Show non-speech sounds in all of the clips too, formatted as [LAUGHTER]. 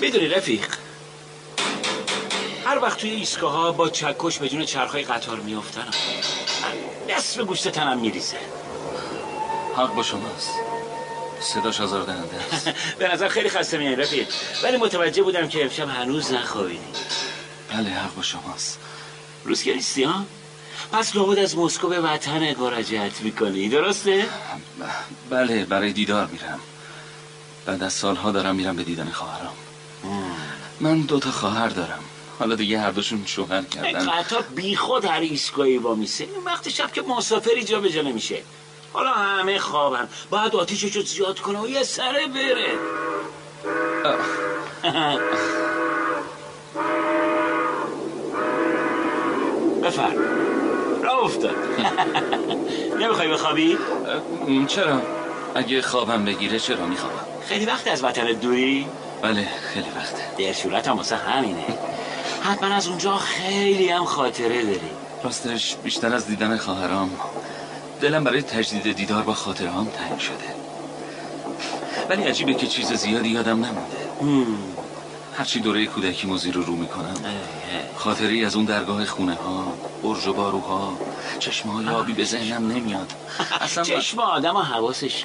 می‌دونی رفیق هر وقت توی ایستگاه ها با چکش به جون چرخهای قطار میافتنم. نصف گوشت تنم میریزه. حق با شماست. صداش آزاردهنده است. [LAUGHS] به نظر خیلی خسته میای رفیق. ولی متوجه بودم که امشب هنوز نخوابیدی. بله حق با شماست. روزگریستی ها؟ پس لابد از مسکو به وطن مراجعت می‌کنی درسته؟ بله برای دیدار میرم. بعد از سالها دارم میرم به دیدن خواهرم من دوتا خواهر دارم حالا دیگه هر دوشون شوهر کردن قطار بی خود هر ایستگاهی وامیسه این وقت شب که مسافری جا به جا نمیشه حالا همه خوابن باید آتیشش رو زیاد کنه و یه سره بره [LAUGHS] بفرم را افتاد [LAUGHS] نمی‌خوای بخوابی؟ چرا؟ اگه خوابم بگیره چرا میخوابم؟ خیلی وقت از وطن دوری؟ بله خیلی وقته. در صورت هم واسه همینه. حتما از اونجا خیلی هم خاطره داری. راستش بیشتر از دیدن خواهرام. دلم برای تجدید دیدار با خاطره هم تنگ شده. ولی عجیبه که چیز زیادی یادم نمونده. هرچی دوره کودکی موزی رو رو می‌کنم. خاطری از اون درگاه خونه ها برج و باروها چشم های آبی به ذهنم نمیاد. [LAUGHS] اصلا چشم آدم و حواسش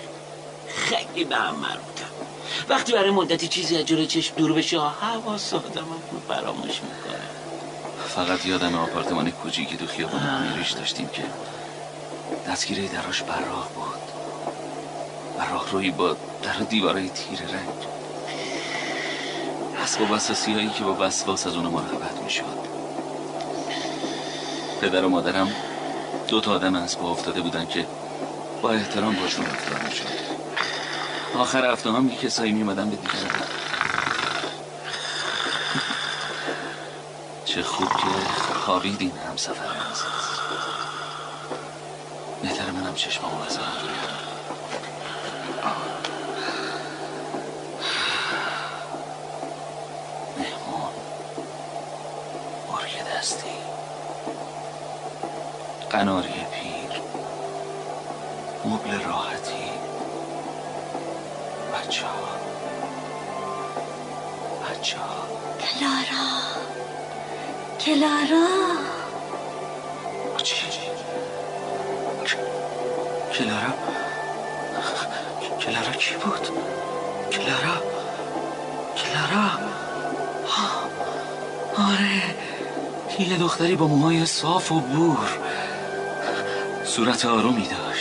خیلی به هم مربوطه. وقتی برای مدتی چیزی از جلوی چشم دور بشه حواس آدم فراموش می‌کنه. فقط یادم آپارتمان کوچیکی تو خیابون امیریش داشتیم که دستگیره دراش براق بود. و راه روی با در و دیوارای تیر رنگ. اسباب اساسی هایی که با وسواس از اون مراقبت می‌شد. پدر و مادرم دو تا آدم اسبا افتاده بودن که با احترام باشون رفتار می‌شد. آخر هفته هم کسایی میمدن به دیدن چه خوب که خوابیدین هم سفر عزیز. بهتر منم چشمامو بزنم. مهمون مرگ دستی. قناری. بچه ها بچه ها کلارا. کلارا. چی؟ کلارا؟ کلارا کی بود؟ کلارا؟ کلارا؟ آره. یه دختری با موهای صاف و بور. صورت آرومی داشت.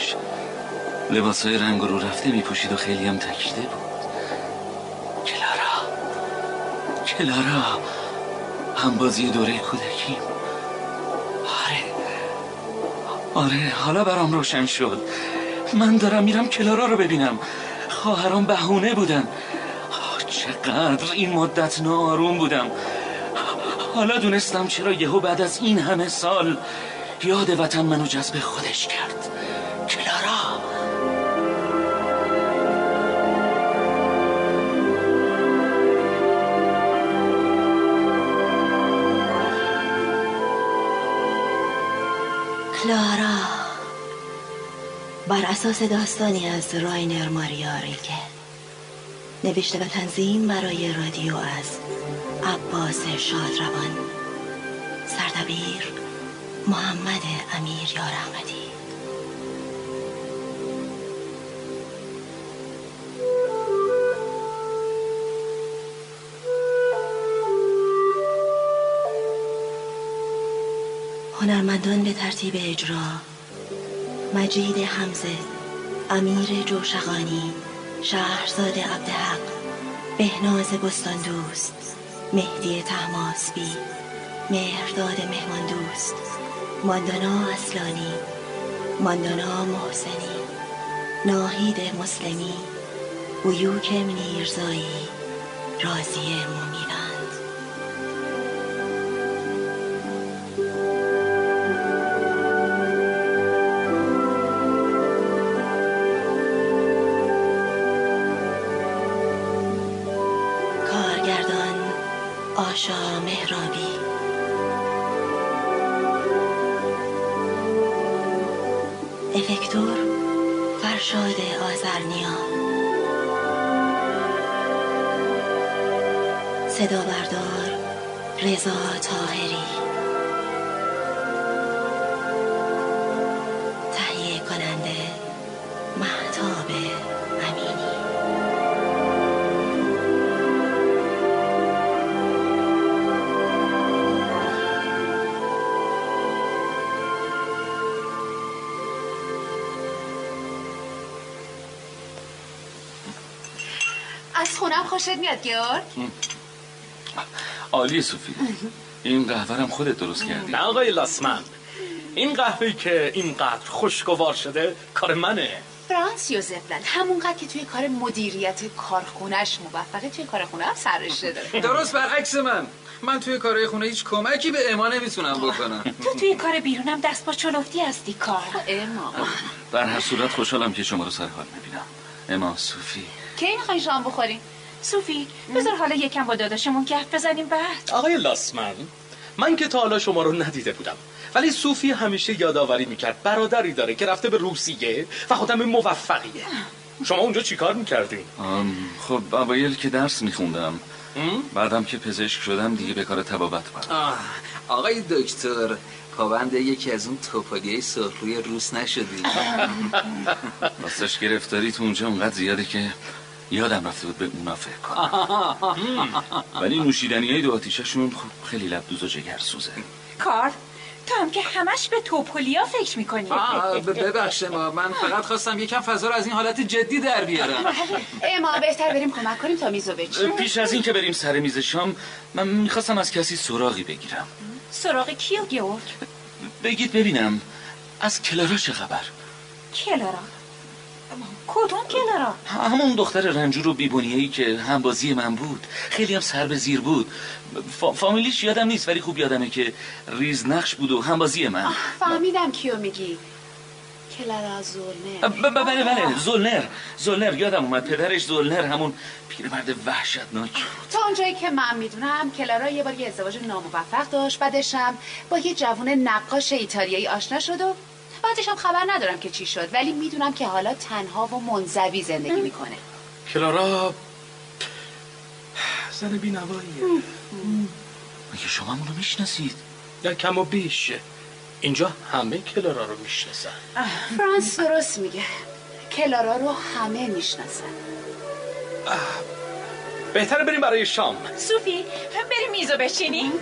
لباسای رنگ رو رفته میپوشید و خیلی هم تکیده بود. کلارا. کلارا. هم بازی دوره کودکیم آره. آره حالا برام روشن شد. من دارم میرم کلارا رو ببینم. خواهرام بهونه بودن. چقدر این مدت ناآروم بودم. حالا دونستم چرا یهو بعد از این همه سال یاد وطن منو جذب خودش کرد. کلارا بر اساس داستانی از راینر ماریا ریلکه نوشته و تنظیم برای رادیو از عباس شادروان. سردبیر محمد امیر یار احمدی. هنرمندان به ترتیب اجرا مجید حمزه امیر جوشقانی شهرزاد عبدحق بهناز بستان دوست مهدی تحماسبی مهرداد مهمان دوست ماندانا اصلانی ماندانا محسنی ناهید مسلمی بیوک منیرزایی رازی مومیوند فرشاد آزرنیا صدا بردار رضا تاهری خوشت میاد گیورگ عالی صوفی این قهوه خودت درست کردی. نه آقای لاسمن. این قهوه‌ای که اینقدر خوشگوار شده کار منه. فرانس یوزفلند همونقدر که توی کار مدیریت کارخونش موفقه توی کار خونه هم سررشته داره. درست برعکس من. من توی کارهای خونه هیچ کمکی به اما نمی‌تونم بکنم. تو توی کار بیرونم دست با چلفتی هستی کار. اما. در هر صورت خوشحالم که شما رو سر حال می‌بینم. اما صوفی کی می‌خوای شام بخوریم صوفی بذار حالا یکم با داداشمون گفت بزنیم بعد. آقای لاسمن من که تا حالا شما رو ندیده بودم ولی صوفی همیشه یادآوری می‌کرد برادری داره که رفته به روسیه و خودم موفقیه. شما اونجا چیکار می‌کردین؟ خب اوایل که درس میخوندم. بعدم که پزشک شدم دیگه به کار تبابت برم. آقای دکتر پابند یکی از اون توپالیای سرخروی روس نشدی. راستش گرفتاری تو اونجا اونقدر زیاده که یادم رفته بود به اونا فکر کنم. ولی نوشیدنی های دو آتیششون خب خیلی لبدوز و جگر سوزه. کار تو هم که همش به توپولیا فکر می‌کنی. آه، ب- ببخشه ما من فقط خواستم یکم فضا رو از این حالت جدی در بیارم. اما بهتر بریم کمک کنیم تا میزو بچین پیش از این که بریم سر میز شام من می‌خواستم از کسی سراغی بگیرم. سراغ کیو گیورگ بگید ببینم از کلارا چه خبر؟ کلارا؟ کدوم کلارا همون دختر رنجور و بیبونیهی که همبازی من بود. خیلی هم سر به زیر بود. فا- فامیلیش یادم نیست ولی خوب یادمه که ریز نقش بود و همبازی من. فهمیدم کیو میگی. کلارا زولنر. ب- ب- بله بله. زولنر. زولنر. یادم اومد. پدرش زولنر همون پیرمرد وحشتناک. تا اونجایی که من می‌دونم کلارا یه بار یه ازدواج ناموفق داشت. بعدشم با یه جوون نقاش ایتالیایی آشنا شد و بعدش هم خبر ندارم که چی شد ولی می‌دونم که حالا تنها و منزوی زندگی می‌کنه. کلارا زن بینواییه. مگه شما منو می‌شناسید؟ یا کم و بیش. اینجا همه کلارا رو می‌شناسن. فرانس درست میگه. کلارا رو همه می‌شناسن. بهتره بریم برای شام. صوفی بریم میزو بچینی.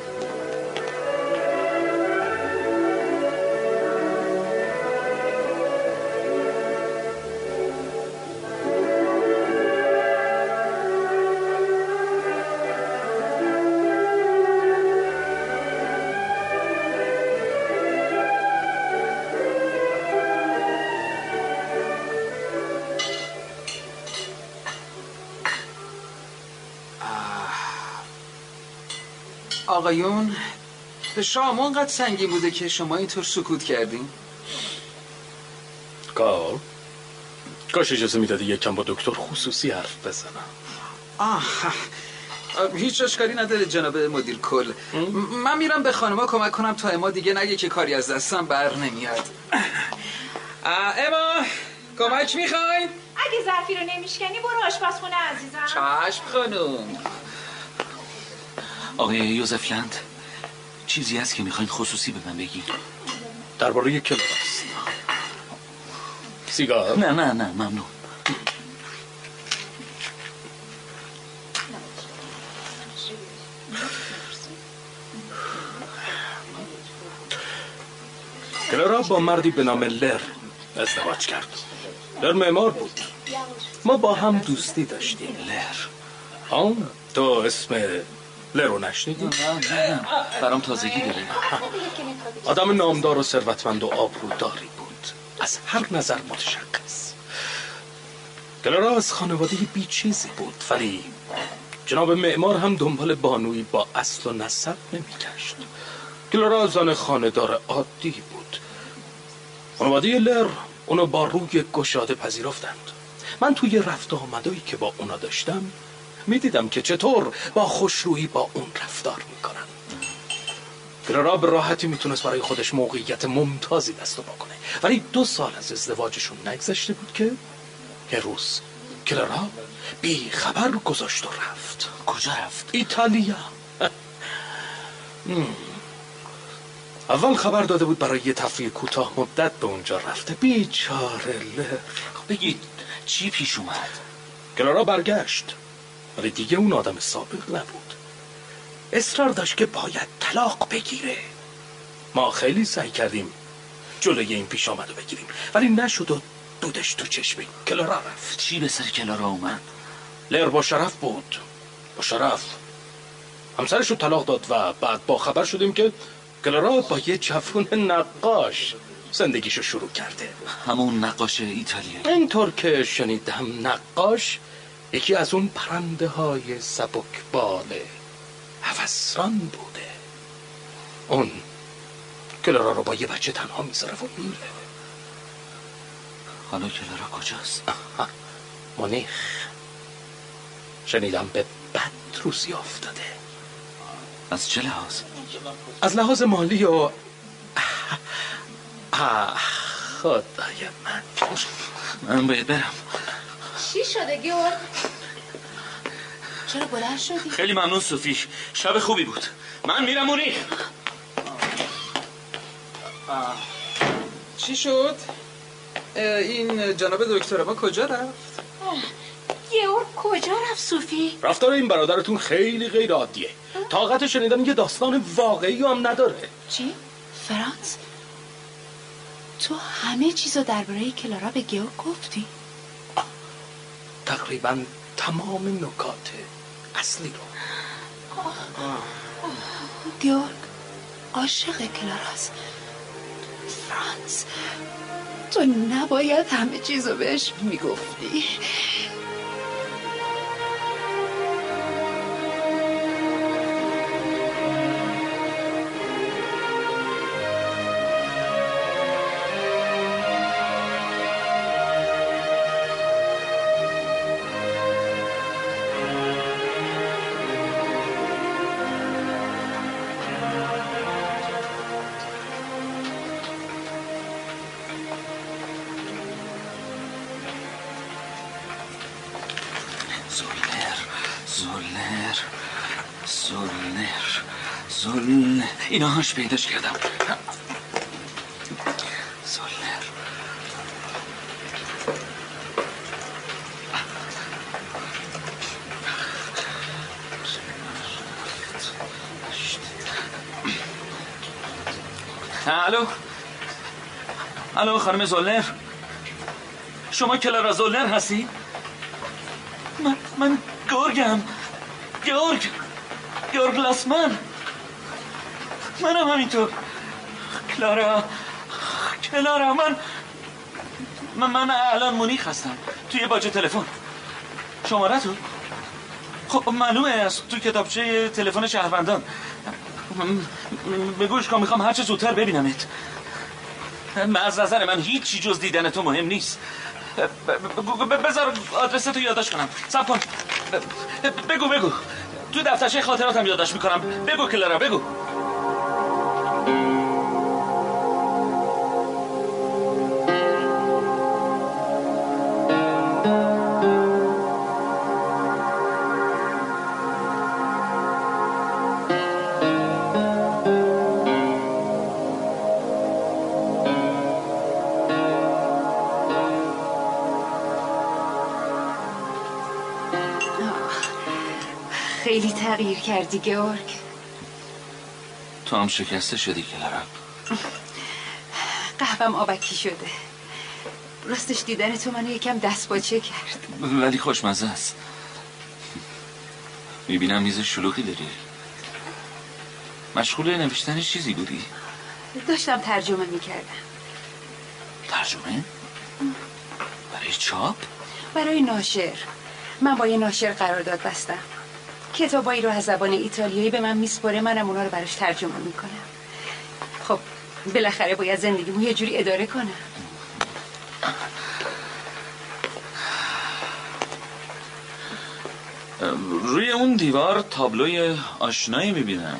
آقایون به شام اونقدر سنگین بوده که شما اینطور سکوت کردین. کار کاش اجازه می‌دادی یکم با دکتر خصوصی حرف بزنم. آه هیچ اشکالی نداره جناب مدیر کل. من میرم به خانما کمک کنم تا اما دیگه نگه که کاری از دستم بر نمیاد. اما کمک می‌خواین؟ اگه ظرفی رو نمیشکنی برو آشپزخونه عزیزم. چشم خانوم آقای یوزف لند چیزی هست که می‌خواین خصوصی به من بگید درباره کلارا است. سیگار؟ نه نه نه ممنون. کلارا با مردی به نام لر ازدواج کرد. لر معمار بود. ما با هم دوستی داشتیم لر. آن تو اسم لر رو نشنیدی؟ برام تازگی داره. آدم نامدار و ثروتمند و آبروداری بود. از هر نظر متشخص. کلارا از خانواده بی چیزی بود ولی جناب معمار هم دنبال بانوی با اصل و نسب نمیگشت. کلارا زن خاندار عادی بود. خانواده لر اونو با روی گشاده پذیرفتند. من توی رفت آمدایی که با اونا داشتم می‌دیدم که چطور با خوشرویی با اون رفتار می‌کنن. کلارا به راحتی می‌تونست برای خودش موقعیت ممتازی دست کنه. ولی دو سال از ازدواجشون نگذشته بود که یه روز کلارا بی خبر گذاشت و رفت. کجا رفت؟ ایتالیا. اول خبر داده بود برای یه تفریح کوتاه مدت به اونجا رفته. بیچاره لر بگید چی پیش اومد؟ کلارا برگشت. ولی دیگه اون آدم سابق نبود. اصرار داشت که باید طلاق بگیره. ما خیلی سعی کردیم جلوی این پیش آمد بگیریم. ولی نشد و دودش تو چشمی کلارا رفت. چی به سر کلارا اومد؟ لر با شرف بود. با شرف. همسرش رو طلاق داد و بعد با خبر شدیم که کلارا با یه جوون نقاش زندگیشو شروع کرده. همون نقاش ایتالیایی. اینطور که شنیدم نقاش یکی از اون پرنده های سبک باله هوسران بوده. اون کلارا رو با یه بچه تنها می‌ذاره و میره حالا کلارا کجاست؟ مونیخ. شنیدم به بد روزی افتاده. از چه لحاظ؟ از لحاظ مالی و خدای من. من باید برم. چی شده گیور؟ چرا بلند شدی؟ خیلی ممنون صوفی شب خوبی بود من میرم مونیخ چی شد؟ این جناب دکتر ما کجا رفت؟ گیور کجا رفت صوفی؟ رفتار این برادرتون خیلی غیر عادیه طاقت شنیدن یه داستان واقعی هم نداره چی؟ فرانس؟ تو همه چیزو درباره کلارا به گیور گفتی؟ تقریبا تمام نکات اصلی رو. گیورگ عاشق کلاراست فرانس تو نباید همه چیزو بهش می‌گفتی. هاش پیداش کردم. زولنر الو. الو خانم زولنر شما کلارا زولنر هستی؟ من من گرگم. گرگ. گرگ لاسمن. منم همینطور. کلارا کلارا من من, من الان مونیخ هستم توی باجه تلفن. شماره تو؟ خب معلومه از تو کتابچه تلفن شهروندان. بگوش کن می‌خوام هرچه زودتر ببینمت. از نظر من هیچی جز دیدن تو مهم نیست. بذار آدرس تو یادداشت کنم. سب کن. بگو بگو. تو دفترچه خاطراتم یادداشت می‌کنم. بگو کلارا بگو. تغییر کردی گیورگ؟ تو هم شکسته شدی کلارا قهوم آبکی شده. راستش دیدن تو منو یکم دست باچه کرد. ولی خوشمزه است. می‌بینم میز شلوغی داری. مشغول نوشتن چیزی بودی؟ داشتم ترجمه می‌کردم. ترجمه؟ برای چاپ؟ برای ناشر. من با یه ناشر قرارداد بستم. کتابایی رو از زبان ایتالیایی به من میسپره منم اونا رو براش ترجمه می‌کنم. خب بالاخره باید زندگیمو یه جوری اداره کنم. روی اون دیوار تابلوی آشنایی می‌بینم.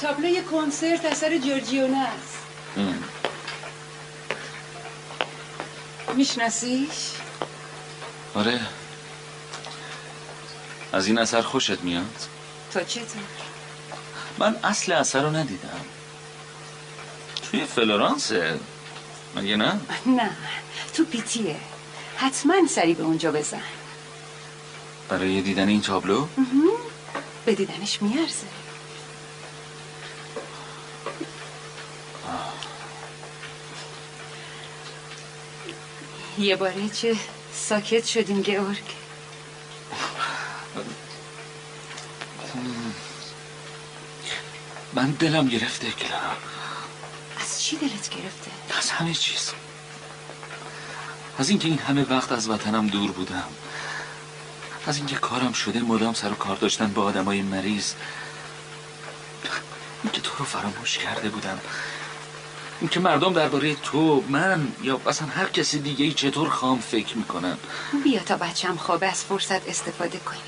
تابلوی کنسرت اثر جورجیونا است. میشناسیش؟ آره. از این اثر خوشت میاد؟ تو چطور؟ من اصل اثر رو ندیدم. توی فلورانسه. مگه نه؟ نه تو پیتیه. حتما سری به اونجا بزن. برای دیدن این تابلو؟ به دیدنش میارزه. یه باره چه ساکت شدیم گورگ من دلم گرفته کلارا از چی دلت گرفته؟ از همه چیز. از اینکه این همه وقت از وطنم دور بودم. از اینکه کارم شده مدام سر و کار داشتن با آدمای مریض. اینکه تو رو فراموش کرده بودم. اینکه مردم درباره تو من یا اصلا هر کسی دیگه ای چطور خام فکر می‌کنن بیا تا بچم خوابه از فرصت استفاده کنی.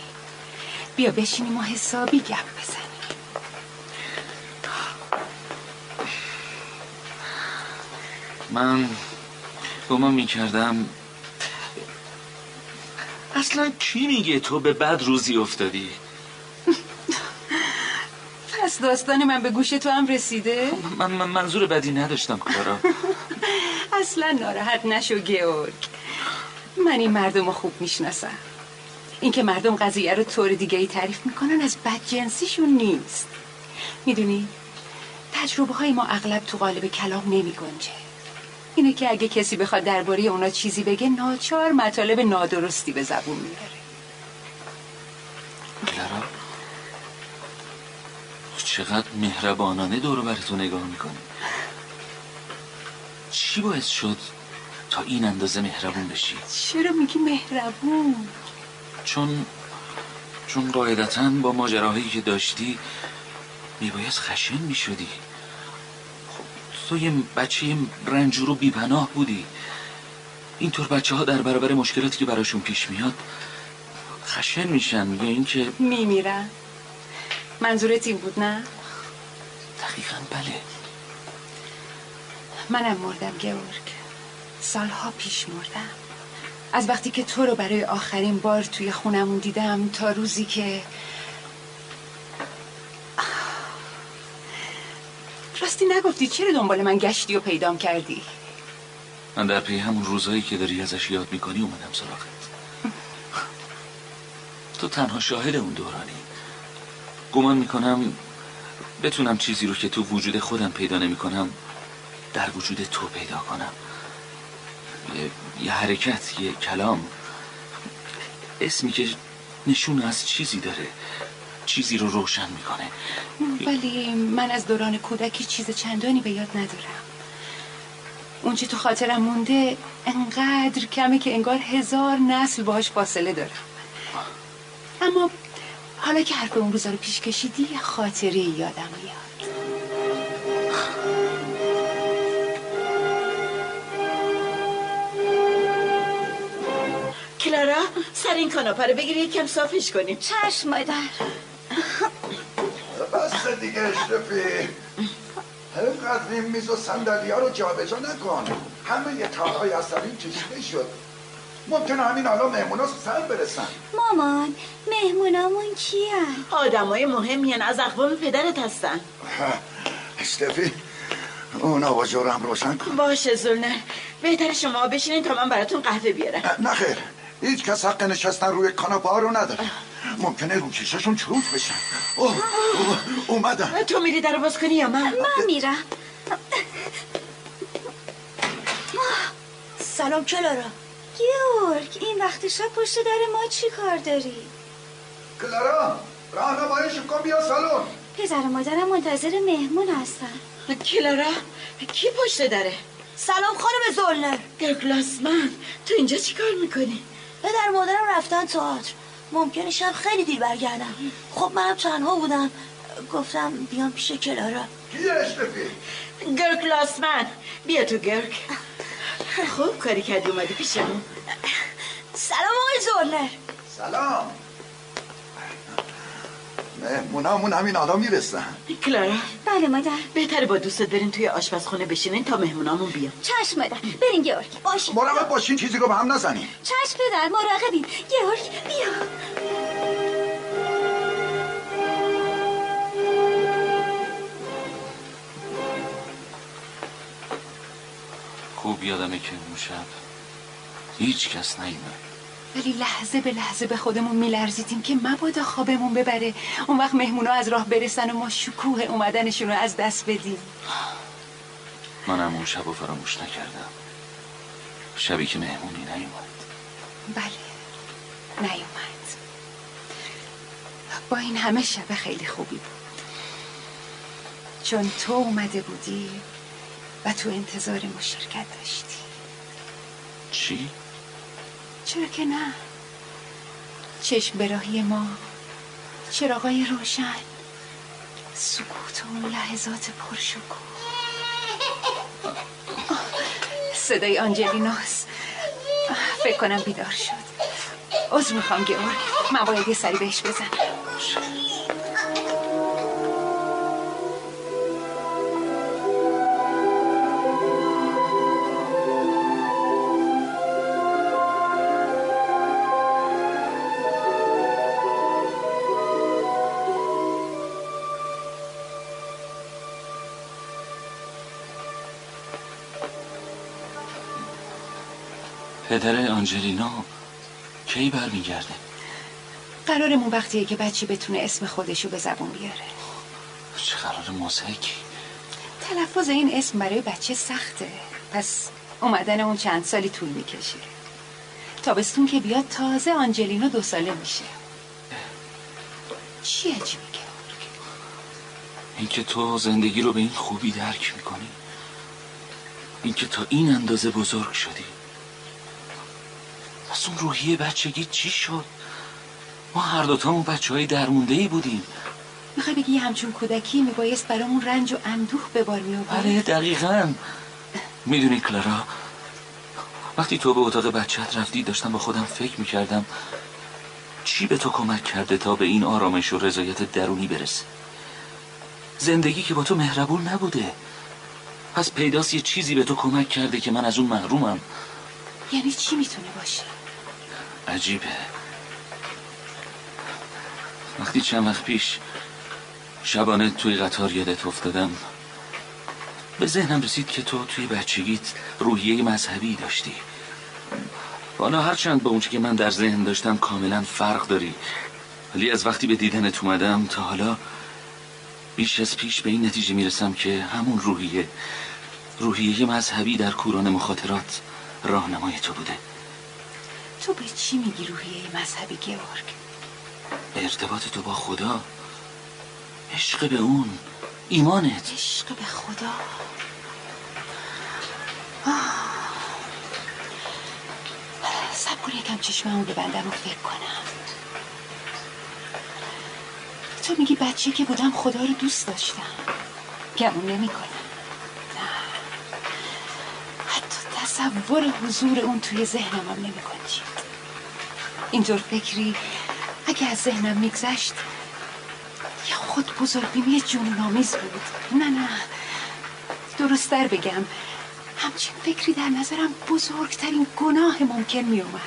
بیا بشینیم و حسابی گپ بزنیم. من گمان می‌کردم. اصلا کی میگه تو به بد روزی افتادی؟ پس داستان من به گوش تو هم رسیده؟ من, من منظور بدی نداشتم کارا. [LAUGHS] اصلا ناراحت نشو گیورگ. من این مردم رو خوب می‌شناسم. اینکه مردم قضیه رو طور دیگه ای تعریف می‌کنن از بدجنسیشون نیست. می‌دونی؟ تجربه های ما اغلب تو قالب کلام نمی گنجه اینه که اگه کسی بخواد درباره اونا چیزی بگه ناچار مطالب نادرستی به زبون میاره کلارا چقدر مهربانانه دور بر تو نگاه می‌کنی چی باعث شد تا این اندازه مهربون بشی؟ چرا میگی مهربون؟ چون چون قاعدتا با ماجراهایی که داشتی میباید خشن می‌شدی. تو یه بچه رنجور و بیپناه بودی. اینطور بچه ها در برابر مشکلاتی که براشون پیش میاد خشن میشن. یا اینکه میمیرن. منظورت این بود نه؟ دقیقا بله. منم مردم گورگ سالها پیش مردم. از وقتی که تو رو برای آخرین بار توی خونمون دیدم تا روزی که راستی نگفتی چرا دنبال من گشتی و پیدام کردی؟ من در پی همون روزایی که داری ازش یاد می‌کنی اومدم سراغت. تو تنها شاهد اون دورانی. گمان می‌کنم بتونم چیزی رو که تو وجود خودم پیدا نمی‌کنم در وجود تو پیدا کنم. یه, یه حرکت یه کلام. اسمی که نشون از چیزی داره. چیزی رو روشن می‌کنه. ولی من از دوران کودکی چیز چندانی به یاد ندارم. اونچه تو خاطرم مونده انقدر کمه که انگار هزار نسل باهاش فاصله دارم. اما حالا که حرف اون روزا رو پیش کشیدی خاطره یادم میاد. کلارا سر این کاناپه رو بگیری یکم صافش کنیم. چشم مادر. بس دیگه اشرفی اینقدر این میز و صندلی ها رو جابجا نکن. همه یه تارهای عصبی کشیده شد. ممکنه همین حالا مهمونا سر برسن. مامان مهمونامون کیان آدمای مهمی از اقوام پدرت هستن. اشرفی اونا با جورم روشن کن. باشه زلنر بهتر شما بشینین تا من براتون قهوه بیارم. نه خیر. هیچ کس حق نشستن روی کاناپه ها رو نداره. ممکنه روکششون چروک بشن اوه اوه اومدن تو میری در باز کنی یا من من میرم سلام کلارا گیورگ این وقت شب پشت در ما چی کار داری؟ کلارا راهنماییش کن بیا سالن پدر و مادرم منتظر مهمون هستن کلارا کی پشت داره سلام خانم زولنر گرگلاسمن تو اینجا چی کار می‌کنی؟ پدر مادرم رفتن تئاتر ممکنه شب خیلی دیر برگردم. خب منم تنها بودم. گفتم بیام پیش کلارا. کی اشرفی گرگلاسمن بیا تو گرگ خوب کاری کردی اومدی پیشمون. سلام آقای زولنر سلام. مهمونامون همین الان می‌رسن. کلارا. بله مادر. بهتره با دوستت برین توی آشپزخونه بشینین تا مهمونامون بیان چشم مادر. برین گیورگ باشین. مراقب باشین چیزی رو به هم نزنین. چشم پدر. مراقبین. گیورگ بیا. خوب یادمه که اون شب هیچ کس نیومد. ولی لحظه به لحظه به خودمون میلرزیدیم که مبادا خوابمون ببره. اون وقت مهمونا از راه برسن و ما شکوه اومدنشون رو از دست بدیم. منم اون شب رو فراموش نکردم. شبی که مهمونی نیومد. بله نیومد. با این همه شب خیلی خوبی بود. چون تو اومده بودی و تو انتظار مشارکت داشتی. چی؟ چرا که نه؟ چشم به راهی ما چراغای روشن سکوت و اون لحظات پرشکوه. صدای آنجلیناس فکر کنم بیدار شد. عذر می‌خوام گیورگ من باید یه سری بهش بزنم. پدر آنجلینا کی برمیگرده؟ قرارمون وقتیه که بچه بتونه اسم خودشو به زبون بیاره. چه قرار مزهکی. تلفظ این اسم برای بچه سخته. پس اومدن اون چند سالی طول می‌کشه تابستون که بیاد تازه آنجلینا دو ساله میشه. چی عجیبه که؟ اینکه تو زندگی رو به این خوبی درک می‌کنی. اینکه تا این اندازه بزرگ شدی. پس اون روحیه بچگی چی شد؟ ما هر دوتامون بچه های درمونده ای بودیم. می‌خوای بگی یه همچون کودکی میبایست برامون رنج و اندوه به بار بله دقیقا. می‌دونی کلارا وقتی تو به اتاق بچت رفتی داشتم با خودم فکر می‌کردم چی به تو کمک کرده تا به این آرامش و رضایت درونی برسه زندگی که با تو مهربون نبوده. پس پیداست یه چیزی به تو کمک کرده که من از اون محرومم. یعنی چی می‌تونه باشه؟ عجیبه. وقتی چند وقت پیش شبانه توی قطار یادت افتادم به ذهنم رسید که تو توی بچگیت روحیه مذهبی داشتی. حالا هرچند با اونچه که من در ذهن داشتم کاملا فرق داری. ولی از وقتی به دیدنت اومدم تا حالا بیش از پیش به این نتیجه می‌رسم که همون روحیه روحیه مذهبی در کوران مخاطرات راهنمای تو بوده. تو به چی میگی روحیه مذهبی گیورگ؟ ارتباط تو با خدا؟ عشق به اون ایمانت. عشق به خدا؟ سب کن یکم چشممو ببندم و فکر کنم. تو میگی بچه که بودم خدا رو دوست داشتم. گمون نمی کنم نه حتی تصور حضور اون توی ذهنم هم نمی اینطور فکری اگه از ذهنم میگذشت یه خود بزرگبینی جنونآمیز بود. نه نه. درستتر بگم. همچین فکری در نظرم بزرگترین گناه ممکن می اومد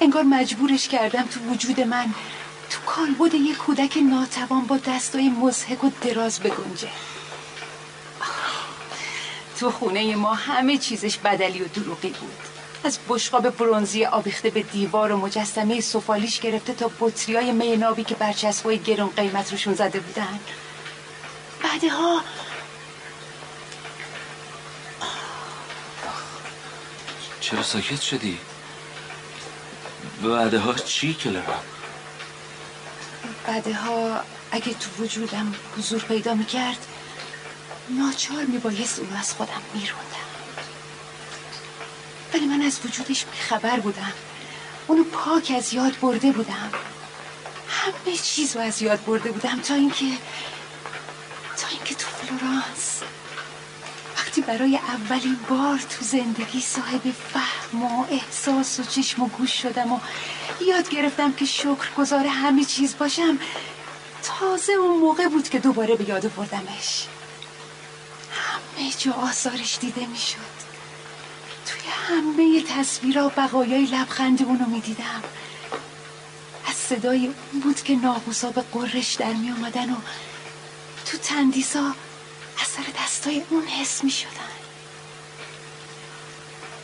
انگار مجبورش کردم تو وجود من تو کالبد یک کودک ناتوان با دستای مزهک و دراز بگنجه. تو خونه ما همه چیزش بدلی و دروغی بود از بشقاب برونزی آویخته به دیوار و مجسمه سفالیش گرفته تا بطری های می نابی که برچسبای گرون قیمت روشون زده بودن بعدها چرا ساکت شدی؟ بعدها چی کلارا؟ بعدها اگه تو وجودم حضور پیدا می‌کرد ناچار میبایست اونو از خودم میروندم. ولی من از وجودش بیخبر بودم. اونو پاک از یاد برده بودم. همه چیز رو از یاد برده بودم تا اینکه تا اینکه تو فلورانس وقتی برای اولین بار تو زندگی صاحب فهم و احساس و چشم و گوش شدم و یاد گرفتم که شکر گذار همه چیز باشم تازه اون موقع بود که دوباره به یاد بردمش همه جا آثارش دیده می‌شد. توی همه تصویرها بقایای لبخند اونو می‌دیدم. از صدای اون بود که ناقوسا به قرش در می آمدن و تو تندیسا اثر دستای اون حس می شدن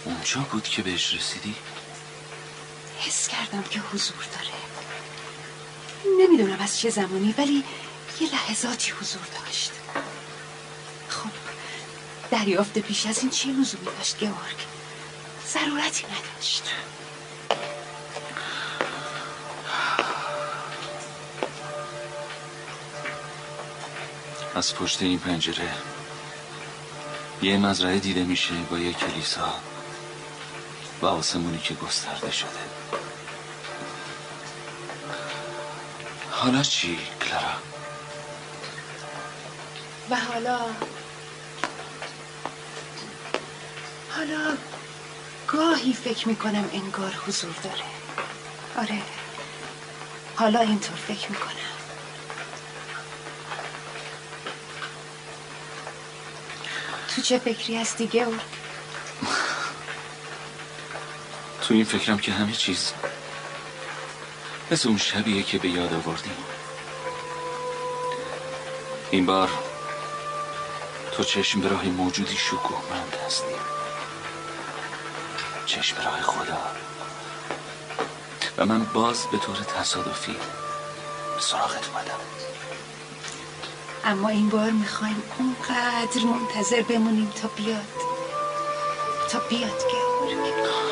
اونجا بود که بهش رسیدی؟ حس کردم که حضور داره. نمی‌دونم از چه زمانی ولی یه لحظاتی حضور داشت. دریافت پیش از این چه لزومی داشت گورگ ضرورتی نداشت. از پشت این پنجره یه مزرعه دیده میشه با یه کلیسا و آسمونی که گسترده شده. حالا چی کلارا؟ و حالا حالا گاهی فکر می‌کنم انگار حضور داره. آره. حالا اینطور فکر می‌کنم. تو چه فکری هستی گور؟ تو این فکرم که همه چیز مثل اون شبیه که به یاد آوردیم این بار تو چشم به راه موجودی شکوهمند هستی. چشم راه خدا. و من باز به طور تصادفی به سراغت اومدم. اما این بار می‌خوایم اونقدر منتظر بمونیم تا بیاد. تا بیاد گورگ